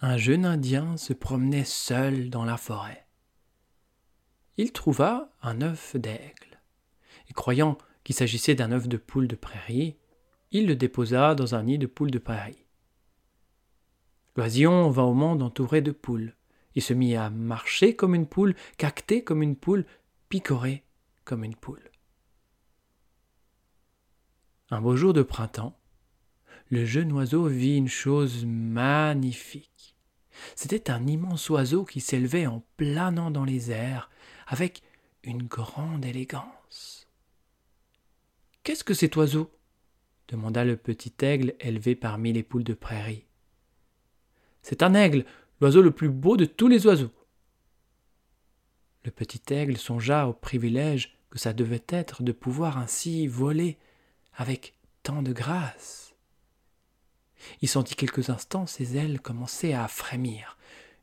un jeune Indien se promenait seul dans la forêt. Il trouva un œuf d'aigle, et croyant qu'il s'agissait d'un œuf de poule de prairie, il le déposa dans un nid de poule de prairie. L'oisillon vint au monde entouré de poules. Il se mit à marcher comme une poule, cacter comme une poule, picorer comme une poule. Un beau jour de printemps, le jeune oiseau vit une chose magnifique. C'était un immense oiseau qui s'élevait en planant dans les airs avec une grande élégance. Qu'est-ce que cet oiseau? demanda le petit aigle élevé parmi les poules de prairie. C'est un aigle, l'oiseau le plus beau de tous les oiseaux. Le petit aigle songea au privilège que ça devait être de pouvoir ainsi voler avec tant de grâce. Il sentit quelques instants ses ailes commencer à frémir,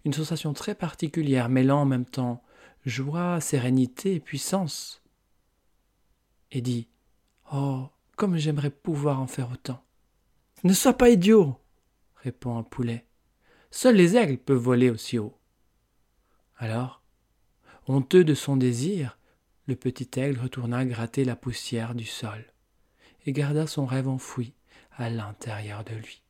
une sensation très particulière mêlant en même temps joie, sérénité et puissance. Et dit Oh, comme j'aimerais pouvoir en faire autant. Ne sois pas idiot, répond un poulet. Seuls les aigles peuvent voler aussi haut. Alors, honteux de son désir, le petit aigle retourna gratter la poussière du sol et garda son rêve enfoui à l'intérieur de lui.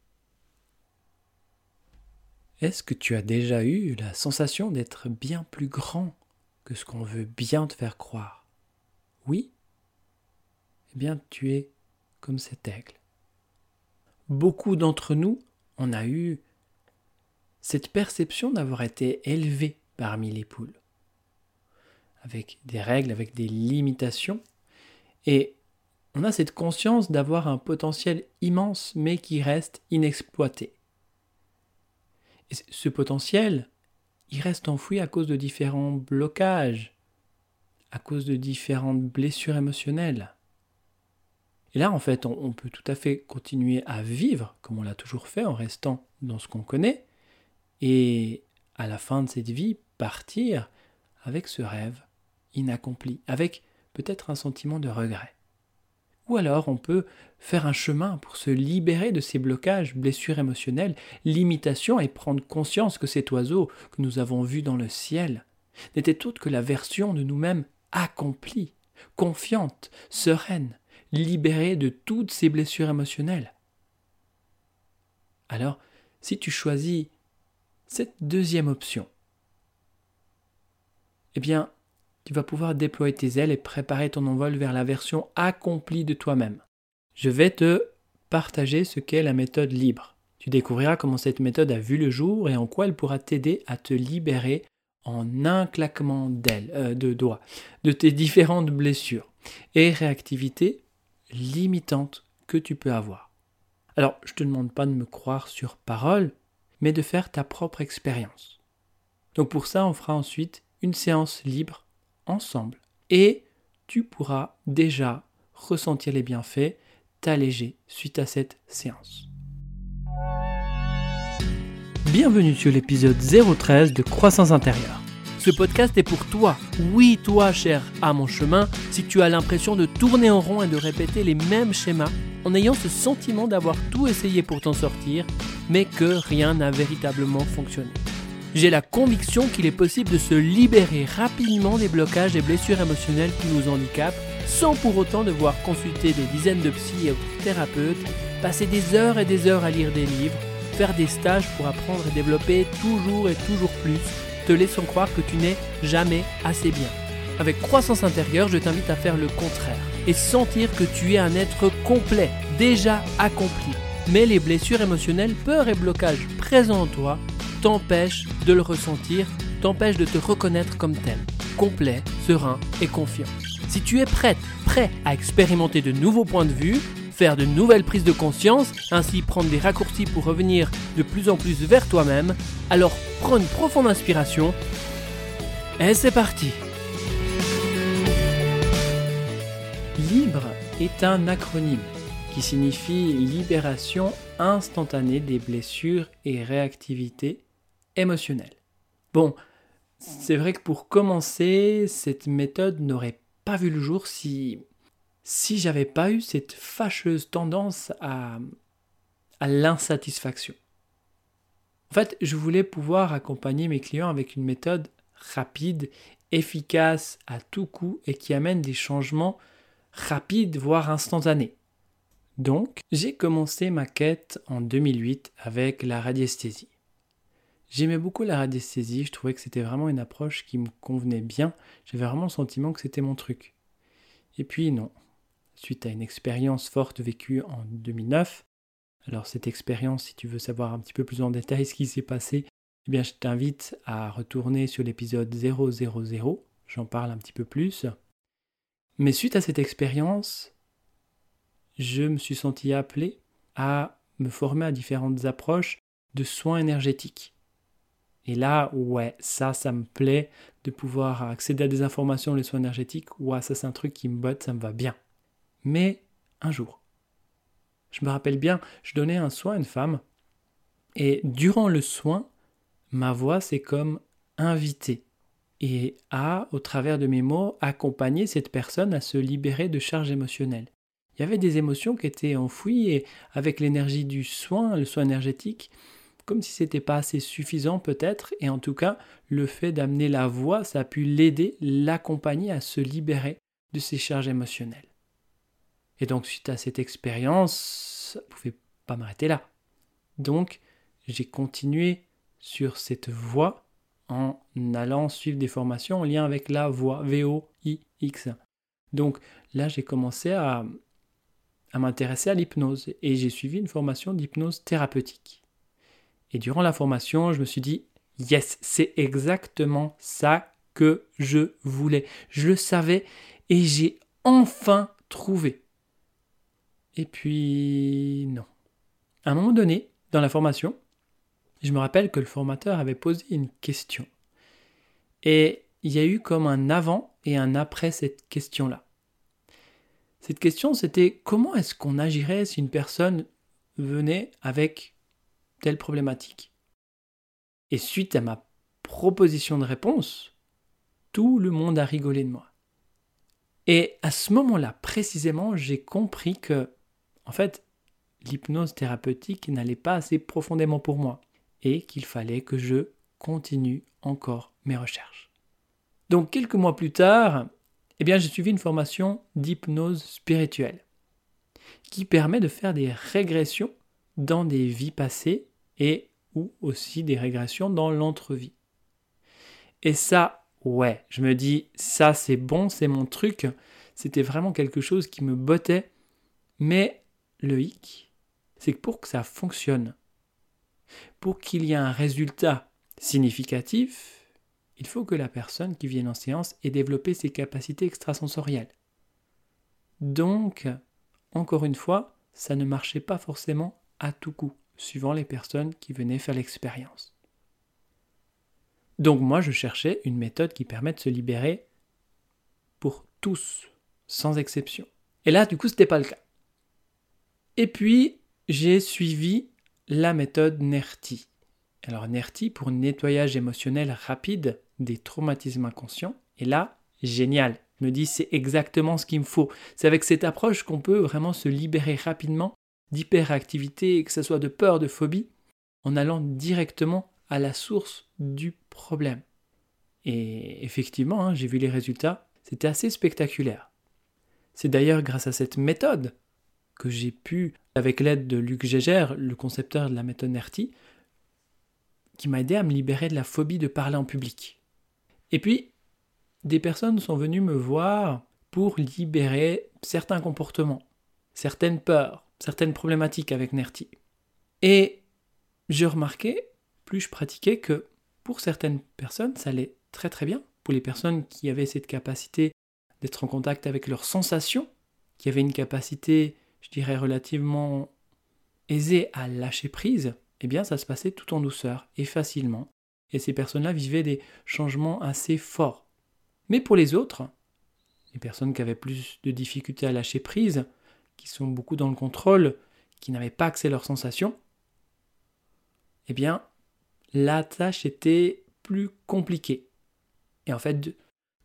Est-ce que tu as déjà eu la sensation d'être bien plus grand que ce qu'on veut bien te faire croire? Oui? Eh bien, tu es comme cet aigle. Beaucoup d'entre nous, on a eu cette perception d'avoir été élevé parmi les poules, avec des règles, avec des limitations, et on a cette conscience d'avoir un potentiel immense mais qui reste inexploité ce potentiel, il reste enfoui à cause de différents blocages, à cause de différentes blessures émotionnelles. Et là, en fait, on, peut tout à fait continuer à vivre comme on l'a toujours fait en restant dans ce qu'on connaît, et à la fin de cette vie, partir avec ce rêve inaccompli, avec peut-être un sentiment de regret. Ou alors on peut faire un chemin pour se libérer de ces blocages, blessures émotionnelles, limitations et prendre conscience que cet oiseau que nous avons vu dans le ciel n'était autre que la version de nous-mêmes accomplie, confiante, sereine, libérée de toutes ces blessures émotionnelles. Alors, si tu choisis cette deuxième option, eh bien, tu vas pouvoir déployer tes ailes et préparer ton envol vers la version accomplie de toi-même. Je vais te partager ce qu'est la méthode libre. Tu découvriras comment cette méthode a vu le jour et en quoi elle pourra t'aider à te libérer en un claquement d'ailes, euh, de doigts, de tes différentes blessures et réactivités limitantes que tu peux avoir. Alors, je ne te demande pas de me croire sur parole, mais de faire ta propre expérience. Donc pour ça, on fera ensuite une séance libre ensemble. Et tu pourras déjà ressentir les bienfaits, t'alléger suite à cette séance. Bienvenue sur l'épisode 013 de Croissance intérieure. Ce podcast est pour toi, oui toi cher à mon chemin, si tu as l'impression de tourner en rond et de répéter les mêmes schémas en ayant ce sentiment d'avoir tout essayé pour t'en sortir, mais que rien n'a véritablement fonctionné. J'ai la conviction qu'il est possible de se libérer rapidement des blocages et blessures émotionnelles qui nous handicapent sans pour autant devoir consulter des dizaines de psy et thérapeutes, passer des heures et des heures à lire des livres, faire des stages pour apprendre et développer toujours et toujours plus, te laissant croire que tu n'es jamais assez bien. Avec croissance intérieure, je t'invite à faire le contraire et sentir que tu es un être complet, déjà accompli. Mais les blessures émotionnelles, peurs et blocages présents en toi t'empêche de le ressentir, t'empêche de te reconnaître comme tel, complet, serein et confiant. Si tu es prête, prêt à expérimenter de nouveaux points de vue, faire de nouvelles prises de conscience, ainsi prendre des raccourcis pour revenir de plus en plus vers toi-même, alors prends une profonde inspiration et c'est parti. Libre est un acronyme qui signifie libération instantanée des blessures et réactivité Bon, c'est vrai que pour commencer, cette méthode n'aurait pas vu le jour si si j'avais pas eu cette fâcheuse tendance à, à l'insatisfaction. fait, je voulais pouvoir accompagner mes clients avec une méthode rapide, efficace à tout coup et qui amène des changements rapides, voire instantanés. Donc, j'ai commencé ma quête en 2008 avec la radiesthésie. J'aimais beaucoup la radiesthésie, je trouvais que c'était vraiment une approche qui me convenait bien, j'avais vraiment le sentiment que c'était mon truc. Et puis non, suite à une expérience forte vécue en 2009, alors cette expérience, si tu veux savoir un petit peu plus en détail ce qui s'est passé, eh bien je t'invite à retourner sur l'épisode 000, j'en parle un petit peu plus. Mais suite à cette expérience, je me suis senti appelé à me former à différentes approches de soins énergétiques. Et là, ouais, ça, ça me plaît de pouvoir accéder à des informations, les soins énergétiques. Ouais, ça, c'est un truc qui me botte, ça me va bien. Mais un jour, je me rappelle bien, je donnais un soin à une femme, et durant le soin, ma voix s'est comme invitée et a, au travers de mes mots, accompagné cette personne à se libérer de charges émotionnelles. Il y avait des émotions qui étaient enfouies et avec l'énergie du soin, le soin énergétique, comme si c'était pas assez suffisant peut-être, et en tout cas, le fait d'amener la voix, ça a pu l'aider, l'accompagner à se libérer de ses charges émotionnelles. Et donc, suite à cette expérience, ça ne pouvait pas m'arrêter là. Donc, j'ai continué sur cette voie en allant suivre des formations en lien avec la voix, V-O-I-X. Donc là, j'ai commencé à m'intéresser à l'hypnose et j'ai suivi une formation d'hypnose thérapeutique. Et durant la formation, je me suis dit, yes, c'est exactement ça que je voulais. Je le savais et j'ai enfin trouvé. Et puis, non. À un moment donné, dans la formation, je me rappelle que le formateur avait posé une question. Et il y a eu comme un avant et un après cette question-là. Cette question, c'était comment est-ce qu'on agirait si une personne venait avec problématique Et suite à ma proposition de réponse, tout le monde a rigolé de moi. Et à ce moment-là, précisément, j'ai compris que en fait, l'hypnose thérapeutique n'allait pas assez profondément pour moi et qu'il fallait que je continue encore mes recherches. Donc quelques mois plus tard, eh bien j'ai suivi une formation d'hypnose spirituelle qui permet de faire des régressions dans des vies passées et ou aussi des régressions dans l'entrevie. Et ça, ouais, je me dis ça c'est bon, c'est mon truc, c'était vraiment quelque chose qui me bottait, mais le hic, c'est que pour que ça fonctionne, pour qu'il y ait un résultat significatif, il faut que la personne qui vient en séance ait développé ses capacités extrasensorielles. Donc, encore une fois, ça ne marchait pas forcément à tout coup, suivant les personnes qui venaient faire l'expérience. Donc moi, je cherchais une méthode qui permette de se libérer pour tous, sans exception. Et là, du coup, ce n'était pas le cas. Et puis, j'ai suivi la méthode NERTI. Alors NERTI pour nettoyage émotionnel rapide des traumatismes inconscients. Et là, génial. Me dis, c'est exactement ce qu'il me faut. C'est avec cette approche qu'on peut vraiment se libérer rapidement d'hyperactivité, que ce soit de peur, de phobie, en allant directement à la source du problème. Et effectivement, hein, j'ai vu les résultats, c'était assez spectaculaire. C'est d'ailleurs grâce à cette méthode que j'ai pu, avec l'aide de Luc Gégère, le concepteur de la méthode NERTI, qui m'a aidé à me libérer de la phobie de parler en public. Et puis, des personnes sont venues me voir pour libérer certains comportements, certaines peurs, certaines problématiques avec NERTI. Et j'ai remarqué, plus je pratiquais, que pour certaines personnes, ça allait très très bien. Pour les personnes qui avaient cette capacité d'être en contact avec leurs sensations, qui avaient une capacité je dirais, relativement aisé à lâcher prise, eh bien ça se passait tout en douceur et facilement. Et ces personnes-là vivaient des changements assez forts. Mais pour les autres, les personnes qui avaient plus de difficultés à lâcher prise, qui sont beaucoup dans le contrôle, qui n'avaient pas accès à leurs sensations, eh bien, la tâche était plus compliquée. Et en fait,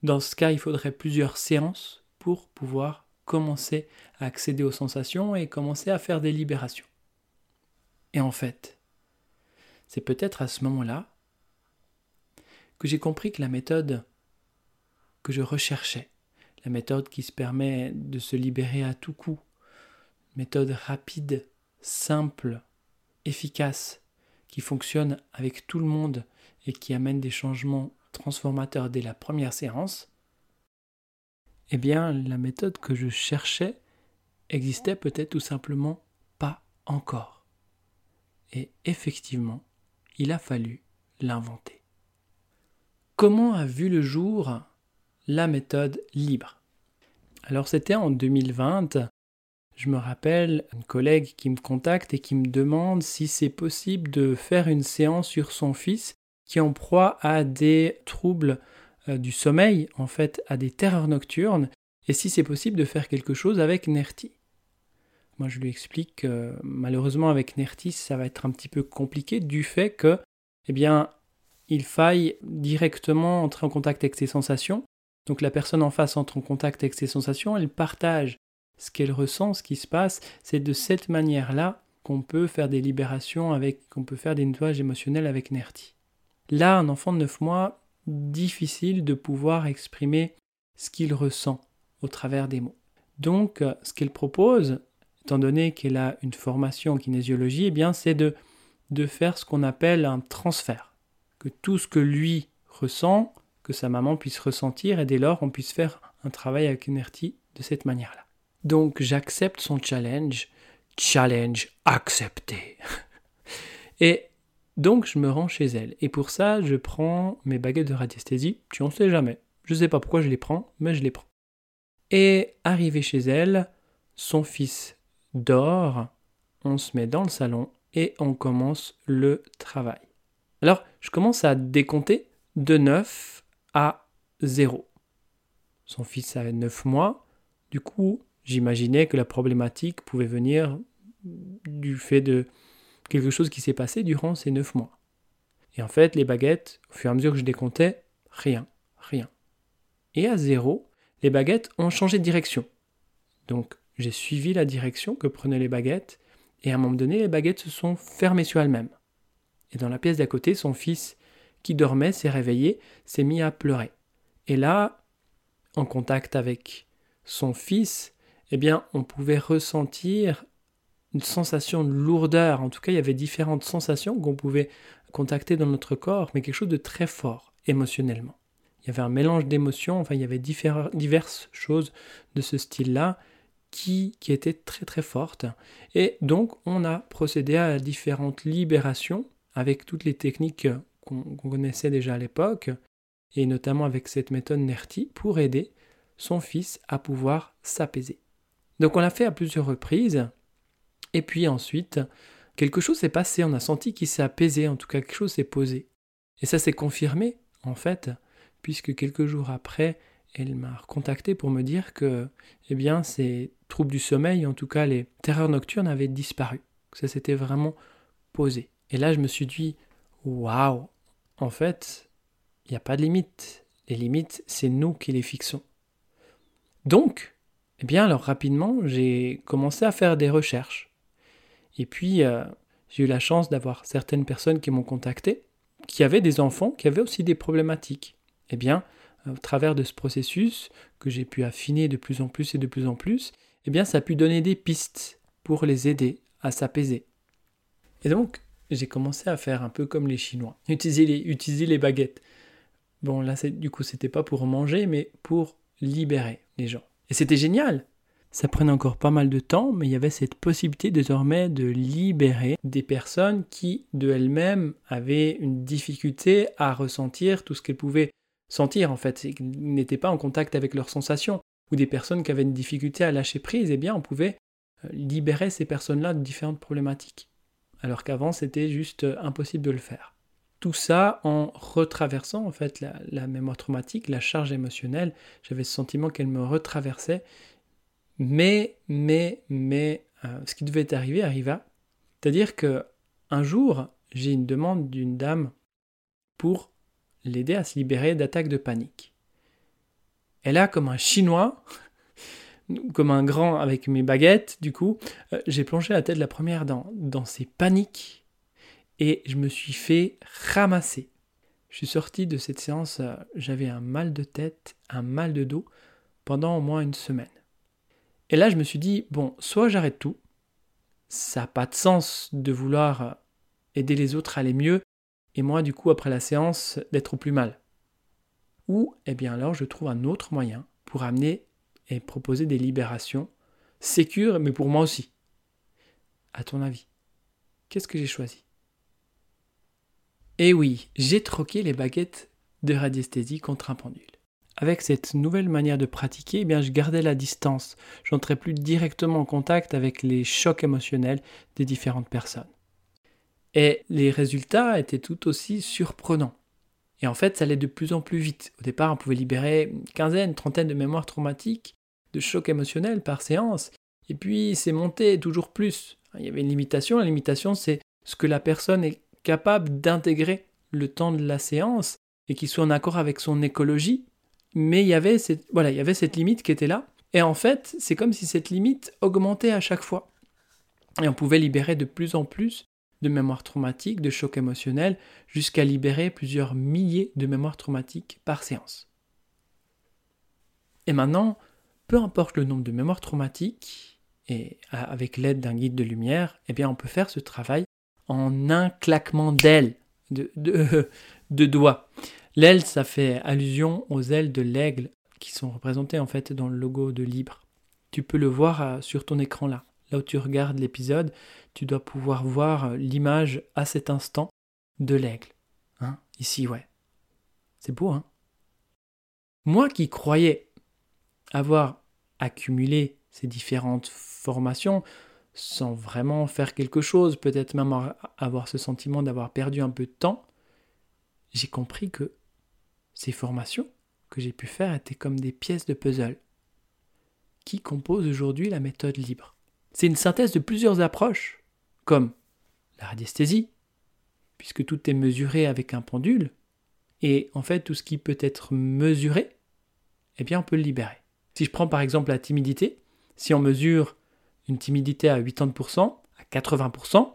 dans ce cas, il faudrait plusieurs séances pour pouvoir commencer à accéder aux sensations et commencer à faire des libérations. Et en fait, c'est peut-être à ce moment-là que j'ai compris que la méthode que je recherchais, la méthode qui se permet de se libérer à tout coup, méthode rapide, simple, efficace, qui fonctionne avec tout le monde et qui amène des changements transformateurs dès la première séance, eh bien la méthode que je cherchais existait peut-être tout simplement pas encore. Et effectivement, il a fallu l'inventer. Comment a vu le jour la méthode libre? Alors c'était en 2020. Je me rappelle un collègue qui me contacte et qui me demande si c'est possible de faire une séance sur son fils qui en proie à des troubles euh, du sommeil, en fait, à des terreurs nocturnes, et si c'est possible de faire quelque chose avec Nerti. Moi, je lui explique que malheureusement, avec Nerti, ça va être un petit peu compliqué du fait que, eh bien, il faille directement entrer en contact avec ses sensations. Donc, la personne en face entre en contact avec ses sensations, elle partage ce qu'elle ressent, ce qui se passe. C'est de cette manière-là qu'on peut faire des libérations avec, qu'on peut faire des nettoyages émotionnels avec Nerti. Là, un enfant de 9 mois, difficile de pouvoir exprimer ce qu'il ressent au travers des mots. Donc, ce qu'elle propose, étant donné qu'elle a une formation en kinésiologie, eh bien, c'est de, de faire ce qu'on appelle un transfert. Que tout ce que lui ressent, que sa maman puisse ressentir, et dès lors, on puisse faire un travail avec Nerti de cette manière-là. Donc, j'accepte son challenge. Challenge accepté. et donc je me rends chez elle. Et pour ça, je prends mes baguettes de radiesthésie. Tu en sais jamais. Je ne sais pas pourquoi je les prends, mais je les prends. Et arrivé chez elle, son fils dort, on se met dans le salon et on commence le travail. Alors, je commence à décompter de 9 à 0. Son fils a 9 mois, du coup, j'imaginais que la problématique pouvait venir du fait de quelque chose qui s'est passé durant ces neuf mois. Et en fait, les baguettes, au fur et à mesure que je décomptais, rien, rien. Et à zéro, les baguettes ont changé de direction. Donc, j'ai suivi la direction que prenaient les baguettes, et à un moment donné, les baguettes se sont fermées sur elles-mêmes. Et dans la pièce d'à côté, son fils, qui dormait, s'est réveillé, s'est mis à pleurer. Et là, en contact avec son fils, eh bien, on pouvait ressentir une sensation de lourdeur. En tout cas, il y avait différentes sensations qu'on pouvait contacter dans notre corps, mais quelque chose de très fort émotionnellement. Il y avait un mélange d'émotions, enfin, il y avait diverses choses de ce style-là qui, qui étaient très très fortes. Et donc, on a procédé à différentes libérations avec toutes les techniques qu'on connaissait déjà à l'époque, et notamment avec cette méthode NERTI, pour aider son fils à pouvoir s'apaiser. Donc on l'a fait à plusieurs reprises, et puis ensuite, quelque chose s'est passé, on a senti qu'il s'est apaisé, en tout cas quelque chose s'est posé. Et ça s'est confirmé, en fait, puisque quelques jours après, elle m'a recontacté pour me dire que, eh bien, ces troubles du sommeil, en tout cas les terreurs nocturnes, avaient disparu. Ça s'était vraiment posé. Et là, je me suis dit, waouh, en fait, il n'y a pas de limite. Les limites, c'est nous qui les fixons. Donc, eh bien, alors rapidement, j'ai commencé à faire des recherches. Et puis, euh, j'ai eu la chance d'avoir certaines personnes qui m'ont contacté, qui avaient des enfants, qui avaient aussi des problématiques. Eh bien, au travers de ce processus que j'ai pu affiner de plus en plus et de plus en plus, eh bien, ça a pu donner des pistes pour les aider à s'apaiser. Et donc, j'ai commencé à faire un peu comme les Chinois, utiliser les, utiliser les baguettes. Bon, là, du coup, c'était pas pour manger, mais pour libérer les gens. Et c'était génial ça prenait encore pas mal de temps, mais il y avait cette possibilité désormais de libérer des personnes qui, de elles-mêmes, avaient une difficulté à ressentir tout ce qu'elles pouvaient sentir, en fait, et n'étaient pas en contact avec leurs sensations, ou des personnes qui avaient une difficulté à lâcher prise, eh bien, on pouvait euh, libérer ces personnes-là de différentes problématiques. Alors qu'avant, c'était juste euh, impossible de le faire. Tout ça en retraversant en fait la, mémoire traumatique, la charge émotionnelle. J'avais ce sentiment qu'elle me retraversait mais, mais, mais, euh, ce qui devait arriver arriva. C'est-à-dire que un jour, j'ai une demande d'une dame pour l'aider à se libérer d'attaques de panique. Elle a comme un chinois, comme un grand avec mes baguettes, du coup, euh, j'ai plongé la tête la première dans, dans ses paniques. Et je me suis fait ramasser. Je suis sorti de cette séance, euh, j'avais un mal de tête, un mal de dos pendant au moins une semaine. Et là, je me suis dit, bon, soit j'arrête tout, ça n'a pas de sens de vouloir euh, aider les autres à aller mieux, et moi, du coup, après la séance, d'être au plus mal. Ou, eh bien alors, je trouve un autre moyen pour amener et proposer des libérations sécures, mais pour moi aussi. À ton avis, qu'est-ce que j'ai choisi? Eh oui, j'ai troqué les baguettes de radiesthésie contre un pendule. Avec cette nouvelle manière de pratiquer, eh bien, je gardais la distance. Je n'entrais plus directement en contact avec les chocs émotionnels des différentes personnes. Et les résultats étaient tout aussi surprenants. Et en fait, ça allait de plus en plus vite. Au départ, on pouvait libérer une quinzaine, trentaine de mémoires traumatiques, de chocs émotionnels par séance. Et puis, c'est monté toujours plus. Il y avait une limitation. La limitation, c'est ce que la personne est capable d'intégrer le temps de la séance et qui soit en accord avec son écologie. Mais il y avait cette, limite qui était là. Et en fait, c'est comme si cette limite augmentait à chaque fois. Et on pouvait libérer de plus en plus de mémoires traumatiques, de chocs émotionnels, jusqu'à libérer plusieurs milliers de mémoires traumatiques par séance. Et maintenant, peu importe le nombre de mémoires traumatiques, et avec l'aide d'un guide de lumière, eh bien on peut faire ce travail en un claquement d'ailes, de, de, doigts. L'aile, ça fait allusion aux ailes de l'aigle qui sont représentées en fait dans le logo de Libre. Tu peux le voir euh, sur ton écran là. Là où tu regardes l'épisode, tu dois pouvoir voir euh, l'image à cet instant de l'aigle. Hein Ici, ouais. C'est beau, hein Moi qui croyais avoir accumulé ces différentes formations sans vraiment faire quelque chose, peut-être même avoir ce sentiment d'avoir perdu un peu de temps, j'ai compris que ces formations que j'ai pu faire étaient comme des pièces de puzzle qui composent aujourd'hui la méthode libre. C'est une synthèse de plusieurs approches, comme la radiesthésie, puisque tout est mesuré avec un pendule, et en fait tout ce qui peut être mesuré, eh bien on peut le libérer. Si je prends par exemple la timidité, si on mesure une timidité à 80%, à 80%,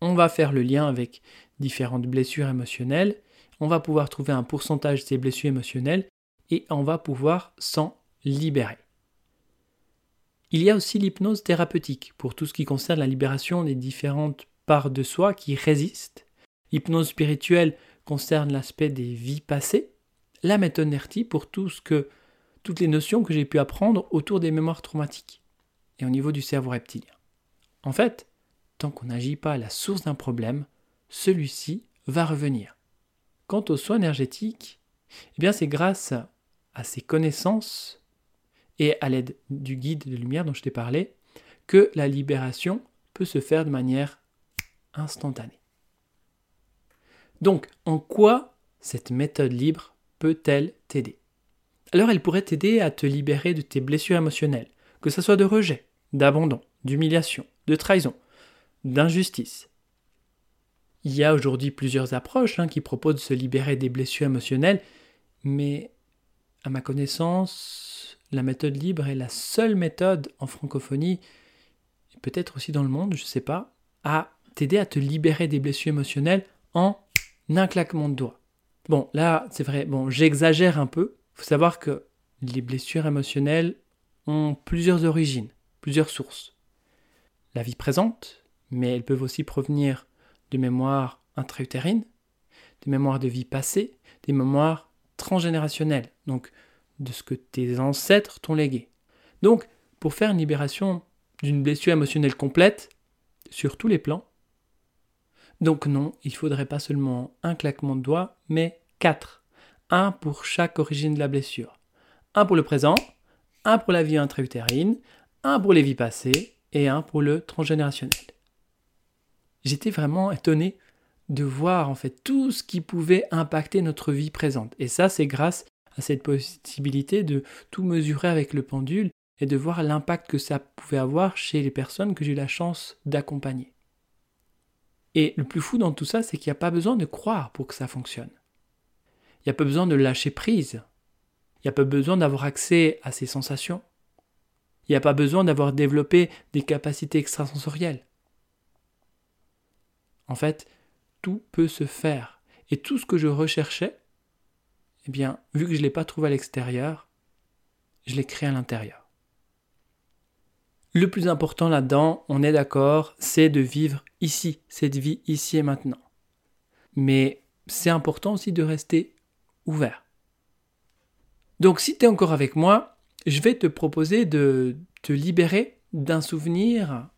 on va faire le lien avec différentes blessures émotionnelles, on va pouvoir trouver un pourcentage de ces blessures émotionnelles et on va pouvoir s'en libérer. Il y a aussi l'hypnose thérapeutique pour tout ce qui concerne la libération des différentes parts de soi qui résistent. L'hypnose spirituelle concerne l'aspect des vies passées. La méthode NERTI pour tout ce que, toutes les notions que j'ai pu apprendre autour des mémoires traumatiques et au niveau du cerveau reptilien. En fait, tant qu'on n'agit pas à la source d'un problème, celui-ci va revenir. Quant aux soins énergétiques, eh c'est grâce à ces connaissances et à l'aide du guide de lumière dont je t'ai parlé, que la libération peut se faire de manière instantanée. Donc, en quoi cette méthode libre peut-elle t'aider? Alors, elle pourrait t'aider à te libérer de tes blessures émotionnelles, que ce soit de rejet, d'abandon, d'humiliation, de trahison, d'injustice. Il y a aujourd'hui plusieurs approches hein, qui proposent de se libérer des blessures émotionnelles, mais à ma connaissance, la méthode libre est la seule méthode en francophonie, et peut-être aussi dans le monde, je ne sais pas, à t'aider à te libérer des blessures émotionnelles en un claquement de doigts. Bon, là, c'est vrai, bon, j'exagère un peu. Il faut savoir que les blessures émotionnelles ont plusieurs origines, plusieurs sources. La vie présente, mais elles peuvent aussi provenir de mémoires intra-utérines, des mémoires de vie passée, des mémoires transgénérationnelles. Donc, de ce que tes ancêtres t'ont légué. Donc, pour faire une libération d'une blessure émotionnelle complète, sur tous les plans, donc non, il faudrait pas seulement un claquement de doigts, mais quatre. Un pour chaque origine de la blessure. Un pour le présent, un pour la vie intra-utérine, un pour les vies passées et un pour le transgénérationnel. J'étais vraiment étonné de voir en fait tout ce qui pouvait impacter notre vie présente. Et ça, c'est grâce à cette possibilité de tout mesurer avec le pendule et de voir l'impact que ça pouvait avoir chez les personnes que j'ai eu la chance d'accompagner. Et le plus fou dans tout ça, c'est qu'il n'y a pas besoin de croire pour que ça fonctionne. Il n'y a pas besoin de lâcher prise. Il n'y a pas besoin d'avoir accès à ces sensations. Il n'y a pas besoin d'avoir développé des capacités extrasensorielles. En fait, tout peut se faire. Et tout ce que je recherchais, eh bien, vu que je ne l'ai pas trouvé à l'extérieur, je l'ai créé à l'intérieur. Le plus important là-dedans, on est d'accord, c'est de vivre ici, cette vie ici et maintenant. Mais c'est important aussi de rester ouvert. Donc si tu es encore avec moi, je vais te proposer de te libérer d'un souvenir,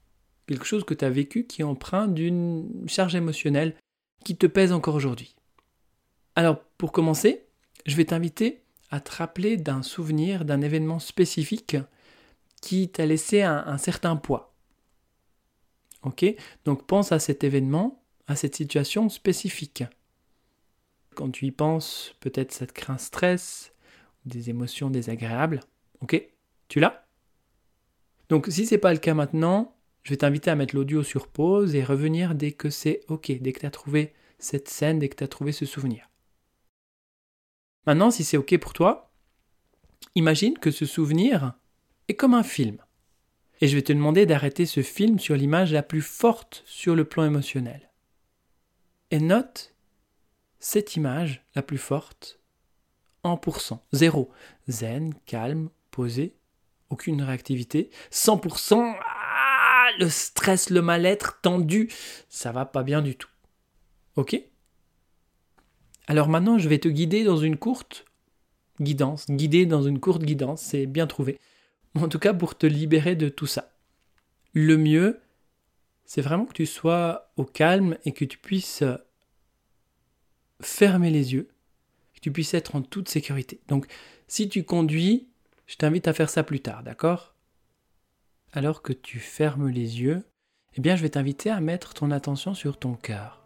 quelque chose que tu as vécu qui est empreint d'une charge émotionnelle qui te pèse encore aujourd'hui. Alors pour commencer, je vais t'inviter à te rappeler d'un souvenir, d'un événement spécifique qui t'a laissé un, certain poids. Ok? Donc pense à cet événement, à cette situation spécifique. Quand tu y penses, peut-être ça te crée un stress, des émotions désagréables. Ok? Tu l'as? Donc si ce n'est pas le cas maintenant, je vais t'inviter à mettre l'audio sur pause et revenir dès que c'est ok, dès que tu as trouvé cette scène, dès que tu as trouvé ce souvenir. Maintenant, si c'est ok pour toi, imagine que ce souvenir est comme un film. Et je vais te demander d'arrêter ce film sur l'image la plus forte sur le plan émotionnel. Et note cette image la plus forte en pourcent. Zéro. Zen, calme, posé, aucune réactivité. 100%, ah, le stress, le mal-être, tendu, ça va pas bien du tout. Ok? Alors maintenant, je vais te guider dans une courte guidance. Guider dans une courte guidance, c'est bien trouvé. En tout cas, pour te libérer de tout ça. Le mieux, c'est vraiment que tu sois au calme et que tu puisses fermer les yeux, tu puisses être en toute sécurité. Donc, si tu conduis, je t'invite à faire ça plus tard, d'accord? Alors que tu fermes les yeux, eh bien, je vais t'inviter à mettre ton attention sur ton cœur.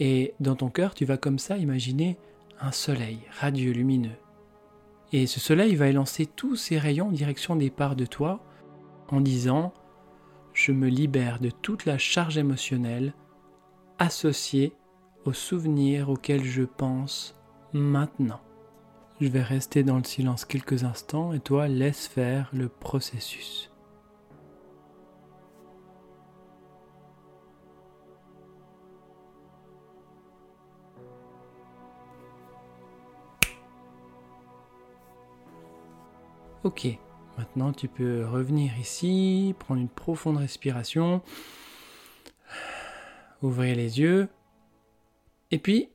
Et dans ton cœur, tu vas comme ça imaginer un soleil radieux, lumineux. Et ce soleil va élancer tous ses rayons en direction des parts de toi en disant Je me libère de toute la charge émotionnelle associée aux souvenirs auxquels je pense maintenant. Je vais rester dans le silence quelques instants et toi laisse faire le processus. Ok, maintenant tu peux revenir ici, prendre une profonde respiration, ouvrir les yeux, et puis,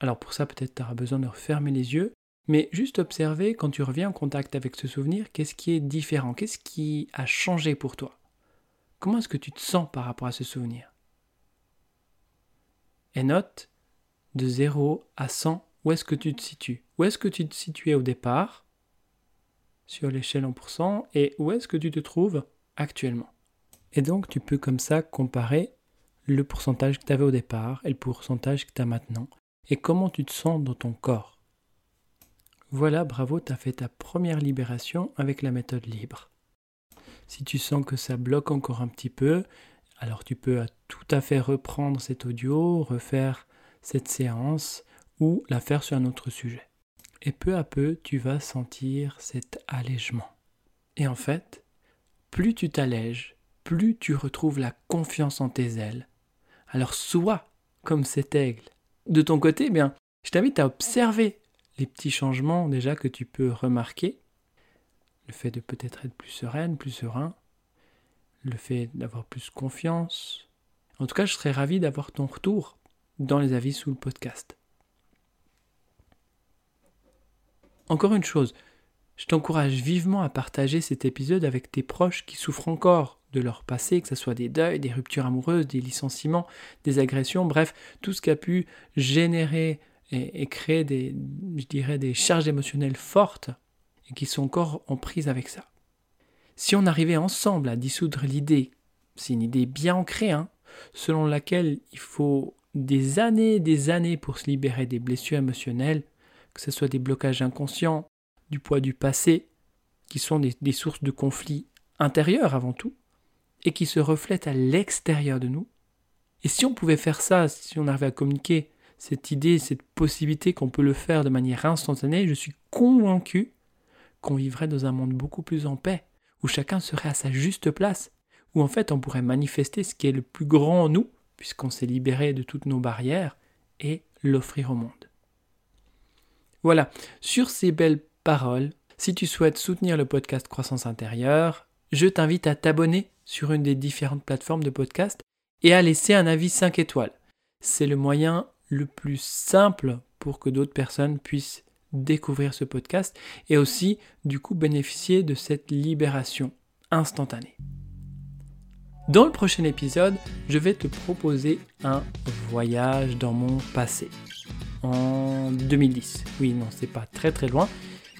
alors pour ça peut-être tu auras besoin de refermer les yeux, mais juste observer quand tu reviens en contact avec ce souvenir, qu'est-ce qui est différent, qu'est-ce qui a changé pour toi? Comment est-ce que tu te sens par rapport à ce souvenir? Et note de 0 à 100, où est-ce que tu te situes? Où est-ce que tu te situais au départ? Sur l'échelle en pourcent et où est-ce que tu te trouves actuellement? Et donc tu peux comme ça comparer le pourcentage que tu avais au départ et le pourcentage que tu as maintenant et comment tu te sens dans ton corps? Voilà, bravo, tu as fait ta première libération avec la méthode libre. Si tu sens que ça bloque encore un petit peu, alors tu peux tout à fait reprendre cet audio, refaire cette séance ou la faire sur un autre sujet. Et peu à peu, tu vas sentir cet allègement. Et en fait, plus tu t'allèges, plus tu retrouves la confiance en tes ailes. Alors sois comme cet aigle. De ton côté, eh bien, je t'invite à observer les petits changements déjà que tu peux remarquer. Le fait de peut-être être plus sereine, plus serein. Le fait d'avoir plus confiance. En tout cas, je serais ravi d'avoir ton retour dans les avis sous le podcast. Encore une chose, je t'encourage vivement à partager cet épisode avec tes proches qui souffrent encore de leur passé, que ce soit des deuils, des ruptures amoureuses, des licenciements, des agressions, bref, tout ce qui a pu générer et, créer des, je dirais, des charges émotionnelles fortes et qui sont encore en prise avec ça. Si on arrivait ensemble à dissoudre l'idée, c'est une idée bien ancrée, hein, selon laquelle il faut des années et des années pour se libérer des blessures émotionnelles, que ce soit des blocages inconscients, du poids du passé, qui sont des, sources de conflits intérieurs avant tout, et qui se reflètent à l'extérieur de nous. Et si on pouvait faire ça, si on arrivait à communiquer cette idée, cette possibilité qu'on peut le faire de manière instantanée, je suis convaincu qu'on vivrait dans un monde beaucoup plus en paix, où chacun serait à sa juste place, où en fait on pourrait manifester ce qui est le plus grand en nous, puisqu'on s'est libéré de toutes nos barrières, et l'offrir au monde. Voilà, sur ces belles paroles, si tu souhaites soutenir le podcast Croissance intérieure, je t'invite à t'abonner sur une des différentes plateformes de podcast et à laisser un avis 5 étoiles. C'est le moyen le plus simple pour que d'autres personnes puissent découvrir ce podcast et aussi du coup bénéficier de cette libération instantanée. Dans le prochain épisode, je vais te proposer un voyage dans mon passé. En 2010. Oui, non, c'est pas très très loin.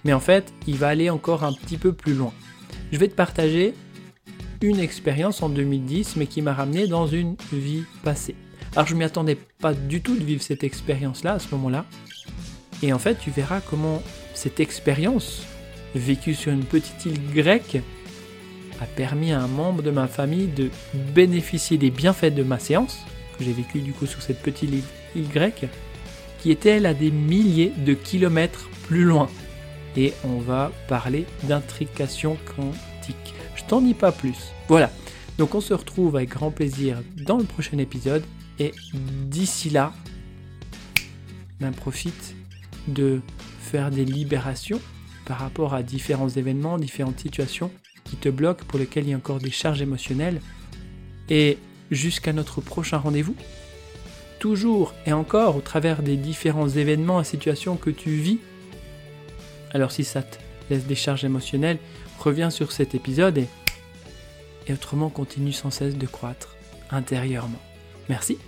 Mais en fait, il va aller encore un petit peu plus loin. Je vais te partager une expérience en 2010, mais qui m'a ramené dans une vie passée. Alors je m'y attendais pas du tout de vivre cette expérience-là à ce moment-là. Et en fait, tu verras comment cette expérience, vécue sur une petite île grecque, a permis à un membre de ma famille de bénéficier des bienfaits de ma séance, que j'ai vécue du coup sur cette petite île, île grecque, qui était elle à des milliers de kilomètres plus loin. Et on va parler d'intrication quantique. Je t'en dis pas plus. Voilà. Donc on se retrouve avec grand plaisir dans le prochain épisode. Et d'ici là, ben profite de faire des libérations par rapport à différents événements, différentes situations qui te bloquent, pour lesquelles il y a encore des charges émotionnelles. Et jusqu'à notre prochain rendez-vous, toujours et encore au travers des différents événements et situations que tu vis. Alors si ça te laisse des charges émotionnelles, reviens sur cet épisode et, autrement continue sans cesse de croître intérieurement. Merci.